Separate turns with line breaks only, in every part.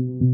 Thank you.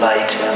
light.